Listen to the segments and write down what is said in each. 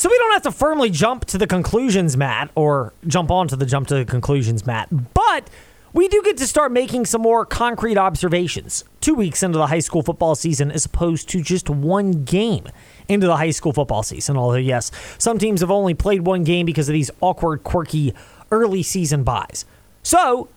So we don't have to firmly jump to the conclusions, Matt, or jump on to the jump to the conclusions, Matt. But we do get to start making some more concrete observations two weeks into the high school football season as opposed to just one game into the high school football season. Although, yes, some teams have only played one game because of these awkward, quirky early season byes. So,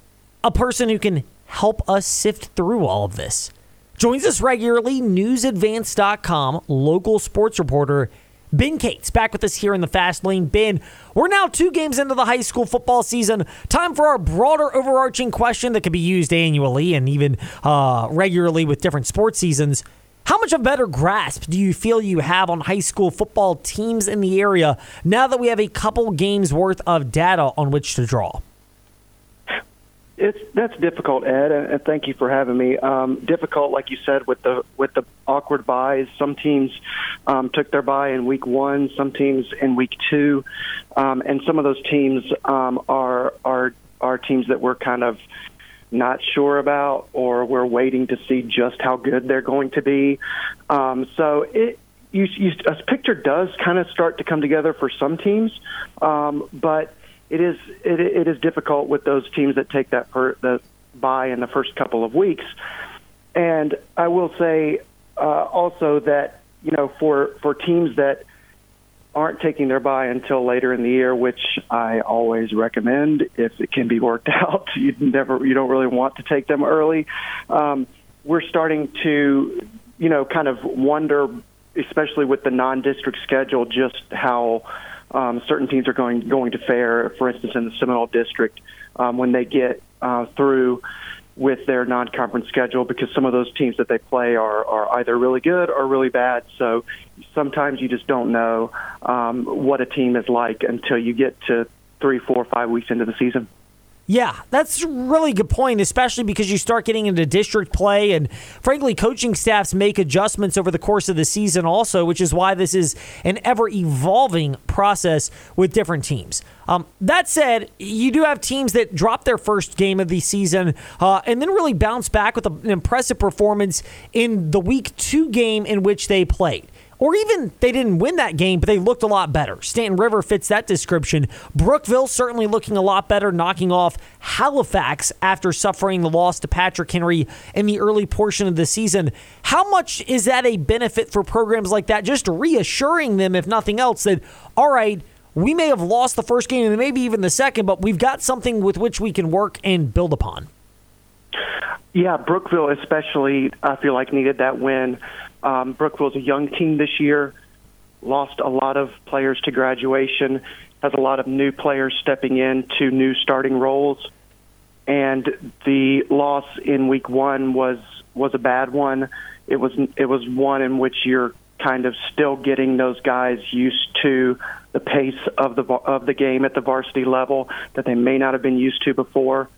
a person who can help us sift through all of this joins us regularly, newsadvance.com local sports reporter Ben Cates back with us here in the fast lane. Ben, we're now two games into the high school football season. Time for our broader overarching question that can be used annually and even uh, regularly with different sports seasons. How much of a better grasp do you feel you have on high school football teams in the area now that we have a couple games worth of data on which to draw? It's that's difficult, Ed, and thank you for having me. Um, difficult, like you said, with the with the awkward byes. Some teams um, took their bye in week one, some teams in week two, um, and some of those teams um, are are are teams that we're kind of not sure about, or we're waiting to see just how good they're going to be. Um, so it. You, you, a picture does kind of start to come together for some teams, um, but it is it, it is difficult with those teams that take that per, the bye in the first couple of weeks. And I will say uh, also that you know for for teams that aren't taking their bye until later in the year, which I always recommend if it can be worked out. You never you don't really want to take them early. Um, we're starting to you know kind of wonder, especially with the non-district schedule, just how um, certain teams are going going to fare. For instance, in the Seminole District, um, when they get uh, through with their non-conference schedule, because some of those teams that they play are are either really good or really bad. So sometimes you just don't know um, what a team is like until you get to three, four, five weeks into the season. Yeah, that's a really good point, especially because you start getting into district play, and frankly, coaching staffs make adjustments over the course of the season, also, which is why this is an ever evolving process with different teams. Um, that said, you do have teams that drop their first game of the season uh, and then really bounce back with an impressive performance in the week two game in which they played or even they didn't win that game, but they looked a lot better. Staunton River fits that description. Brookville certainly looking a lot better, knocking off Halifax after suffering the loss to Patrick Henry in the early portion of the season. How much is that a benefit for programs like that? Just reassuring them, if nothing else, that, all right, we may have lost the first game and maybe even the second, but we've got something with which we can work and build upon. Yeah, Brookville especially, I feel like needed that win. Um, Brookville's a young team this year, lost a lot of players to graduation, has a lot of new players stepping into new starting roles, and the loss in week one was was a bad one. It was it was one in which you're kind of still getting those guys used to the pace of the of the game at the varsity level that they may not have been used to before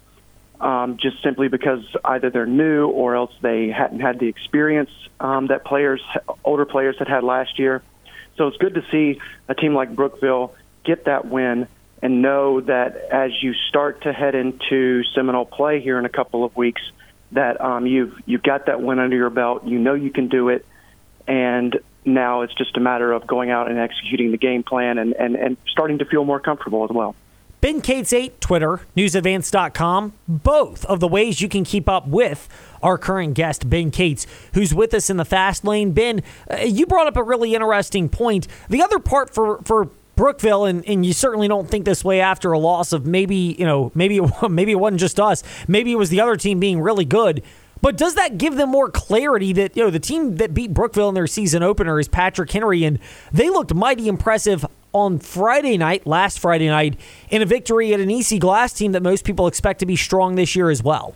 um, just simply because either they're new or else they hadn't had the experience um, that players, older players, had had last year. So it's good to see a team like Brookville get that win and know that as you start to head into Seminole play here in a couple of weeks, that um, you've you've got that win under your belt. You know you can do it, and now it's just a matter of going out and executing the game plan and, and, and starting to feel more comfortable as well. Ben Cates 8, Twitter, newsadvance.com, both of the ways you can keep up with our current guest, Ben Cates, who's with us in the fast lane. Ben, uh, you brought up a really interesting point. The other part for, for Brookville, and, and you certainly don't think this way after a loss of maybe, you know, maybe, maybe it wasn't just us, maybe it was the other team being really good. But does that give them more clarity that, you know, the team that beat Brookville in their season opener is Patrick Henry, and they looked mighty impressive on Friday night, last Friday night, in a victory at an EC Glass team that most people expect to be strong this year as well.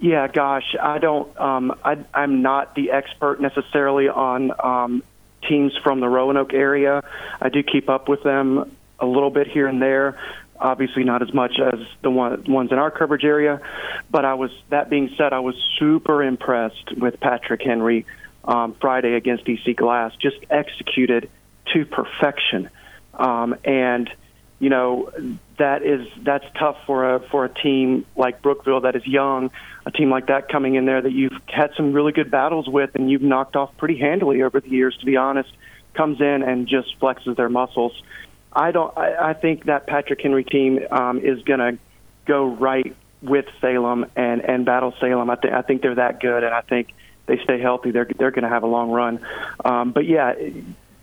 Yeah, gosh, I don't. Um, I, I'm not the expert necessarily on um, teams from the Roanoke area. I do keep up with them a little bit here and there. Obviously, not as much as the one, ones in our coverage area. But I was. That being said, I was super impressed with Patrick Henry um, Friday against EC Glass. Just executed to perfection. Um, and you know that is that's tough for a for a team like Brookville that is young, a team like that coming in there that you've had some really good battles with and you've knocked off pretty handily over the years. To be honest, comes in and just flexes their muscles. I don't. I, I think that Patrick Henry team um, is going to go right with Salem and and battle Salem. I think I think they're that good, and I think they stay healthy. They're they're going to have a long run. Um, but yeah,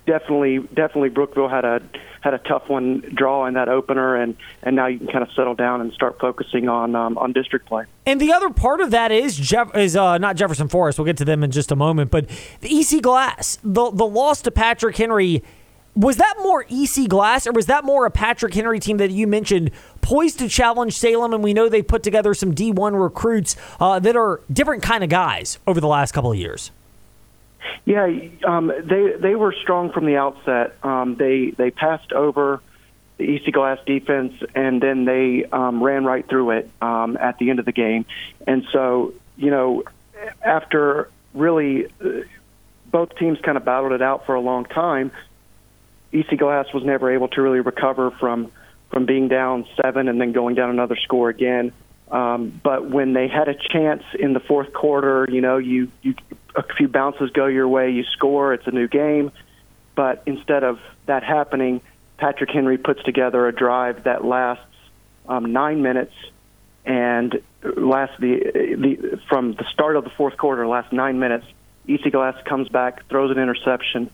definitely definitely Brookville had a had a tough one draw in that opener, and and now you can kind of settle down and start focusing on um, on district play. And the other part of that is Jeff is uh, not Jefferson Forest. We'll get to them in just a moment, but the EC Glass, the the loss to Patrick Henry. Was that more EC Glass, or was that more a Patrick Henry team that you mentioned poised to challenge Salem? And we know they put together some D1 recruits uh, that are different kind of guys over the last couple of years. Yeah, um, they they were strong from the outset. Um, they they passed over the EC Glass defense, and then they um, ran right through it um, at the end of the game. And so, you know, after really uh, both teams kind of battled it out for a long time, EC Glass was never able to really recover from from being down seven and then going down another score again. Um, but when they had a chance in the fourth quarter, you know, you, you a few bounces go your way, you score, it's a new game. But instead of that happening, Patrick Henry puts together a drive that lasts um, nine minutes and lasts the, the from the start of the fourth quarter, lasts nine minutes. EC Glass comes back, throws an interception,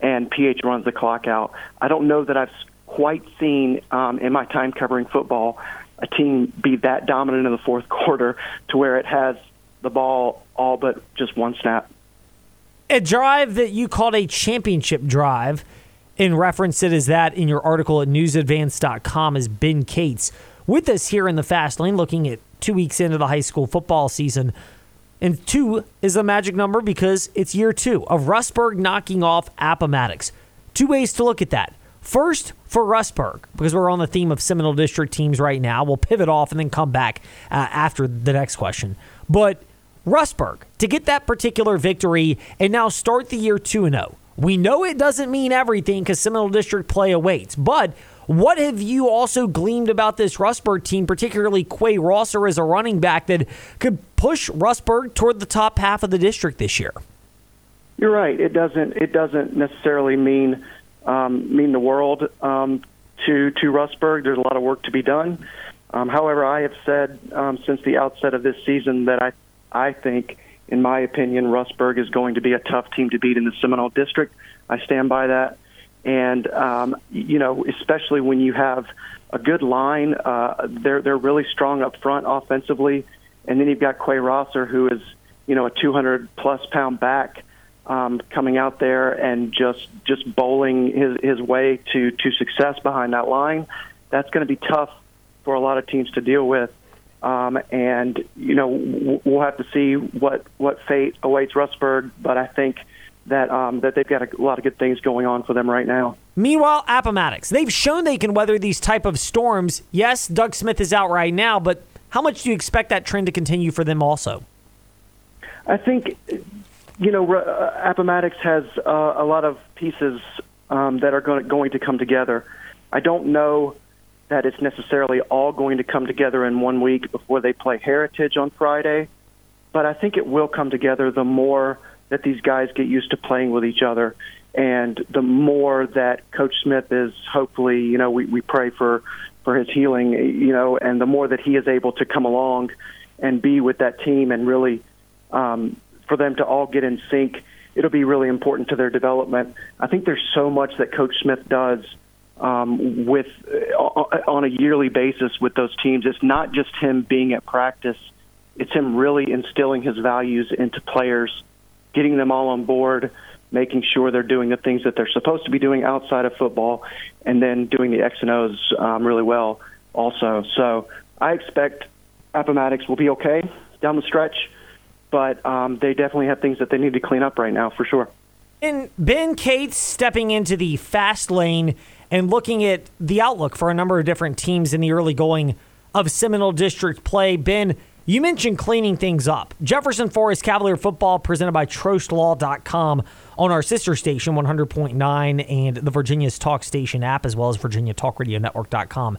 and PH runs the clock out. I don't know that I've quite seen um, in my time covering football a team be that dominant in the fourth quarter to where it has the ball all but just one snap. A drive that you called a championship drive and referenced it as that in your article at newsadvance.com is Ben Cates with us here in the fast lane looking at two weeks into the high school football season. And two is a magic number because it's year two of Rustburg knocking off Appomattox. Two ways to look at that. First, for Rustburg, because we're on the theme of Seminole District teams right now, we'll pivot off and then come back uh, after the next question. But Rustburg, to get that particular victory and now start the year 2 0. We know it doesn't mean everything because Seminole District play awaits, but what have you also gleamed about this Rustburg team, particularly Quay Rosser as a running back that could push Rustburg toward the top half of the district this year? You're right. It doesn't. It doesn't necessarily mean um, mean the world um, to to Rustburg. There's a lot of work to be done. Um, however, I have said um, since the outset of this season that I I think, in my opinion, Rustburg is going to be a tough team to beat in the Seminole District. I stand by that. And um, you know, especially when you have a good line, uh, they're they're really strong up front offensively, and then you've got Quay Rosser, who is you know a 200 plus pound back um, coming out there and just just bowling his his way to to success behind that line. That's going to be tough for a lot of teams to deal with. Um, and you know we'll have to see what what fate awaits Rustburg, but I think that um, that they've got a lot of good things going on for them right now. Meanwhile, Appomattox, they've shown they can weather these type of storms. Yes, Doug Smith is out right now, but how much do you expect that trend to continue for them also? I think you know uh, Appomattox has uh, a lot of pieces um, that are going, going to come together. I don't know that it's necessarily all going to come together in one week before they play Heritage on Friday, but I think it will come together the more that these guys get used to playing with each other and the more that Coach Smith is hopefully, you know, we, we pray for, for his healing, you know, and the more that he is able to come along and be with that team and really um, for them to all get in sync, it'll be really important to their development. I think there's so much that Coach Smith does um, with uh, on a yearly basis with those teams. It's not just him being at practice; it's him really instilling his values into players, getting them all on board, making sure they're doing the things that they're supposed to be doing outside of football, and then doing the X and O's um, really well also. So I expect Appomattox will be okay down the stretch, but um, they definitely have things that they need to clean up right now for sure. And Ben Cates stepping into the fast lane and looking at the outlook for a number of different teams in the early going of Seminole District play. Ben, you mentioned cleaning things up. Jefferson Forest Cavalier football presented by TrostLaw.com on our sister station 100.9 and the Virginia's Talk Station app, as well as VirginiaTalkRadioNetwork.com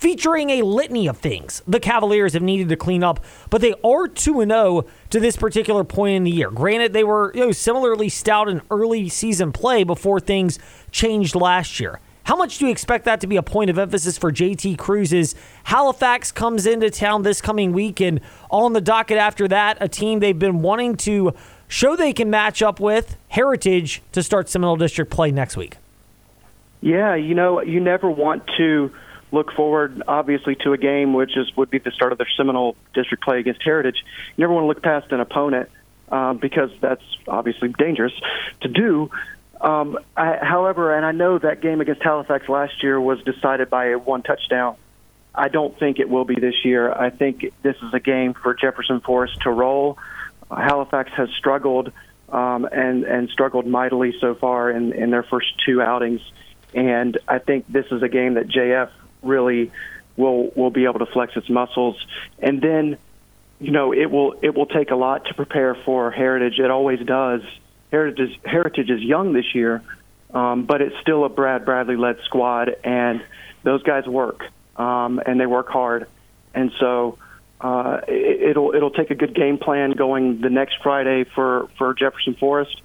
featuring a litany of things the Cavaliers have needed to clean up, but they are 2 0 to this particular point in the year. Granted, they were you know, similarly stout in early season play before things changed last year. How much do you expect that to be a point of emphasis for JT Cruz? As Halifax comes into town this coming week, and on the docket after that, a team they've been wanting to show they can match up with Heritage to start Seminole District play next week. Yeah, you know, you never want to look forward, obviously, to a game which is would be the start of the Seminole District play against Heritage. You never want to look past an opponent um, because that's obviously dangerous to do. Um, I, however, and I know that game against Halifax last year was decided by a one touchdown. I don't think it will be this year. I think this is a game for Jefferson Forest to roll. Halifax has struggled um, and and struggled mightily so far in, in their first two outings, and I think this is a game that JF really will will be able to flex its muscles, and then you know it will it will take a lot to prepare for Heritage. It always does. Heritage Heritage is young this year, um, but it's still a Brad Bradley led squad, and those guys work um, and they work hard, and so uh, it, it'll it'll take a good game plan going the next Friday for for Jefferson Forest,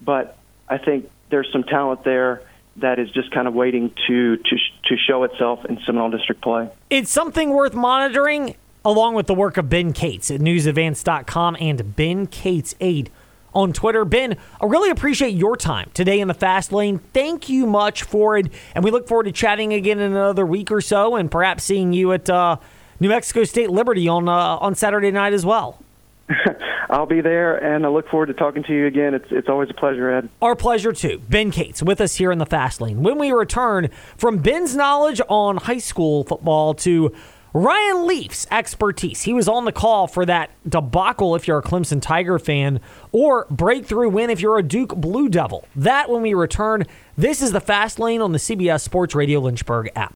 but I think there's some talent there that is just kind of waiting to to to show itself in Seminole District play. It's something worth monitoring, along with the work of Ben Cates at NewsAdvance.com and Ben Cates Aid on Twitter. Ben, I really appreciate your time today in the fast lane. Thank you much for it, and we look forward to chatting again in another week or so, and perhaps seeing you at. Uh, New Mexico State Liberty on uh, on Saturday night as well. I'll be there, and I look forward to talking to you again. It's it's always a pleasure, Ed. Our pleasure too. Ben Cates with us here in the Fast Lane. When we return from Ben's knowledge on high school football to Ryan Leaf's expertise. He was on the call for that debacle if you're a Clemson Tiger fan, or breakthrough win if you're a Duke Blue Devil. That when we return. This is the Fast Lane on the CBS Sports Radio Lynchburg app.